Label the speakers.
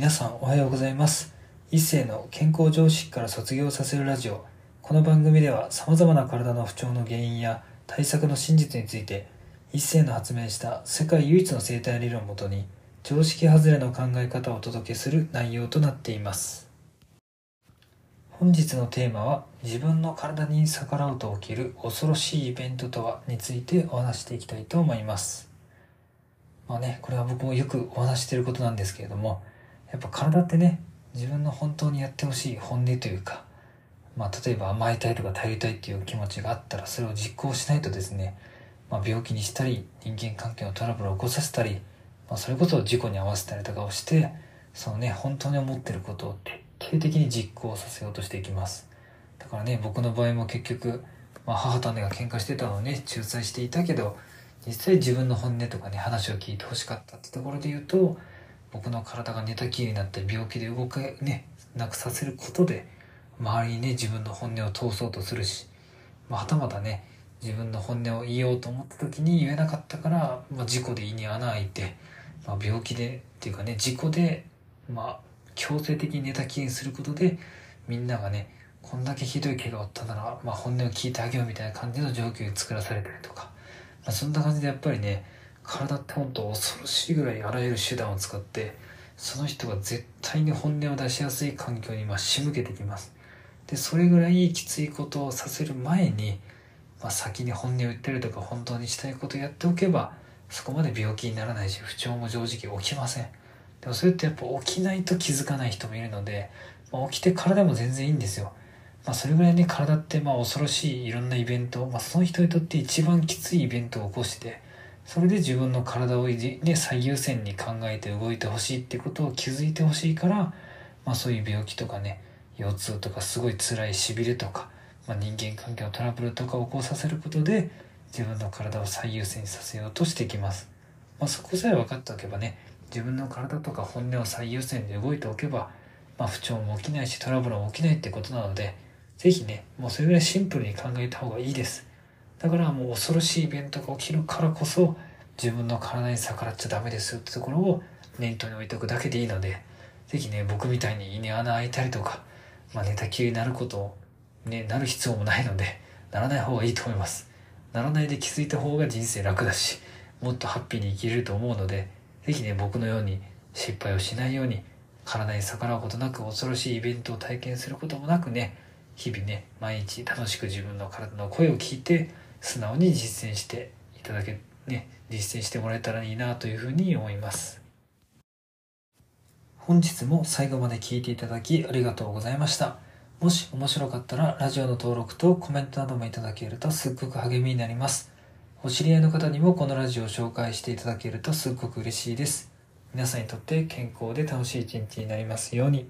Speaker 1: 皆さんおはようございます。一世の健康常識から卒業させるラジオ。この番組では様々な体の不調の原因や対策の真実について一世の発明した世界唯一の生態理論をもとに常識外れの考え方をお届けする内容となっています。本日のテーマは自分の体に逆らうと起きる恐ろしいイベントとはについてお話していきたいと思います。まあねこれは僕もよくお話してることなんですけれどもやっぱ体ってね自分の本当にやってほしい本音というか、まあ、例えば甘えたいとか頼りたいっていう気持ちがあったらそれを実行しないとですね、まあ、病気にしたり人間関係のトラブルを起こさせたり、まあ、それこそ事故に合わせたりとかをしてそのね本当に思ってることを徹底的に実行させようとしていきます。だからね僕の場合も結局、まあ、母と姉が喧嘩してたのをね仲裁していたけど実際自分の本音とかね話を聞いてほしかったってところで言うと僕の体が寝たきりになって病気で動けねなくさせることで周りにね自分の本音を通そうとするし、まあ、はたまたね自分の本音を言おうと思った時に言えなかったから、まあ、事故で胃に穴開いて、まあ、病気でっていうかね事故でまあ強制的に寝たきりにすることでみんながねこんだけひどい怪我を負ったなら、まあ、本音を聞いてあげようみたいな感じの状況に作らされたりとか、まあ、そんな感じでやっぱりね体って本当恐ろしいぐらいあらゆる手段を使ってその人が絶対に本音を出しやすい環境にま仕向けてきます。でそれぐらいきついことをさせる前に、まあ、先に本音を言ってるとか本当にしたいことをやっておけばそこまで病気にならないし不調も正直起きません。でもそれってやっぱ起きないと気づかない人もいるので、まあ、起きてからでも全然いいんですよ。まあ、それぐらいね体ってまあ恐ろしいいろんなイベント、まあ、その人にとって一番きついイベントを起こしてそれで自分の体をいじ、ね、最優先に考えて動いてほしいってことを気づいてほしいから、まあ、そういう病気とかね腰痛とかすごい辛いしびれとか、まあ、人間関係のトラブルとかを起こさせることで自分の体を最優先させようとしてきます、まあ、そこさえ分かっておけばね自分の体とか本音を最優先で動いておけば、まあ、不調も起きないしトラブルも起きないってことなので是非ねもうそれぐらいシンプルに考えた方がいいです。だからもう恐ろしいイベントが起きるからこそ自分の体に逆らっちゃダメですよってところを念頭に置いておくだけでいいので是非ね僕みたいに胃に穴開いたりとか、まあ、寝たきりになることをねなる必要もないのでならない方がいいと思います。ならないで気づいた方が人生楽だしもっとハッピーに生きれると思うので是非ね僕のように失敗をしないように体に逆らうことなく恐ろしいイベントを体験することもなくね日々ね毎日楽しく自分の体の声を聞いて素直に実践していただけね実践してもらえたらいいなというふうに思います。本日も最後まで聞いていただきありがとうございました。もし面白かったらラジオの登録とコメントなどもいただけるとすっごく励みになります。お知り合いの方にもこのラジオを紹介していただけるとすっごく嬉しいです。皆さんにとって健康で楽しい一日になりますように。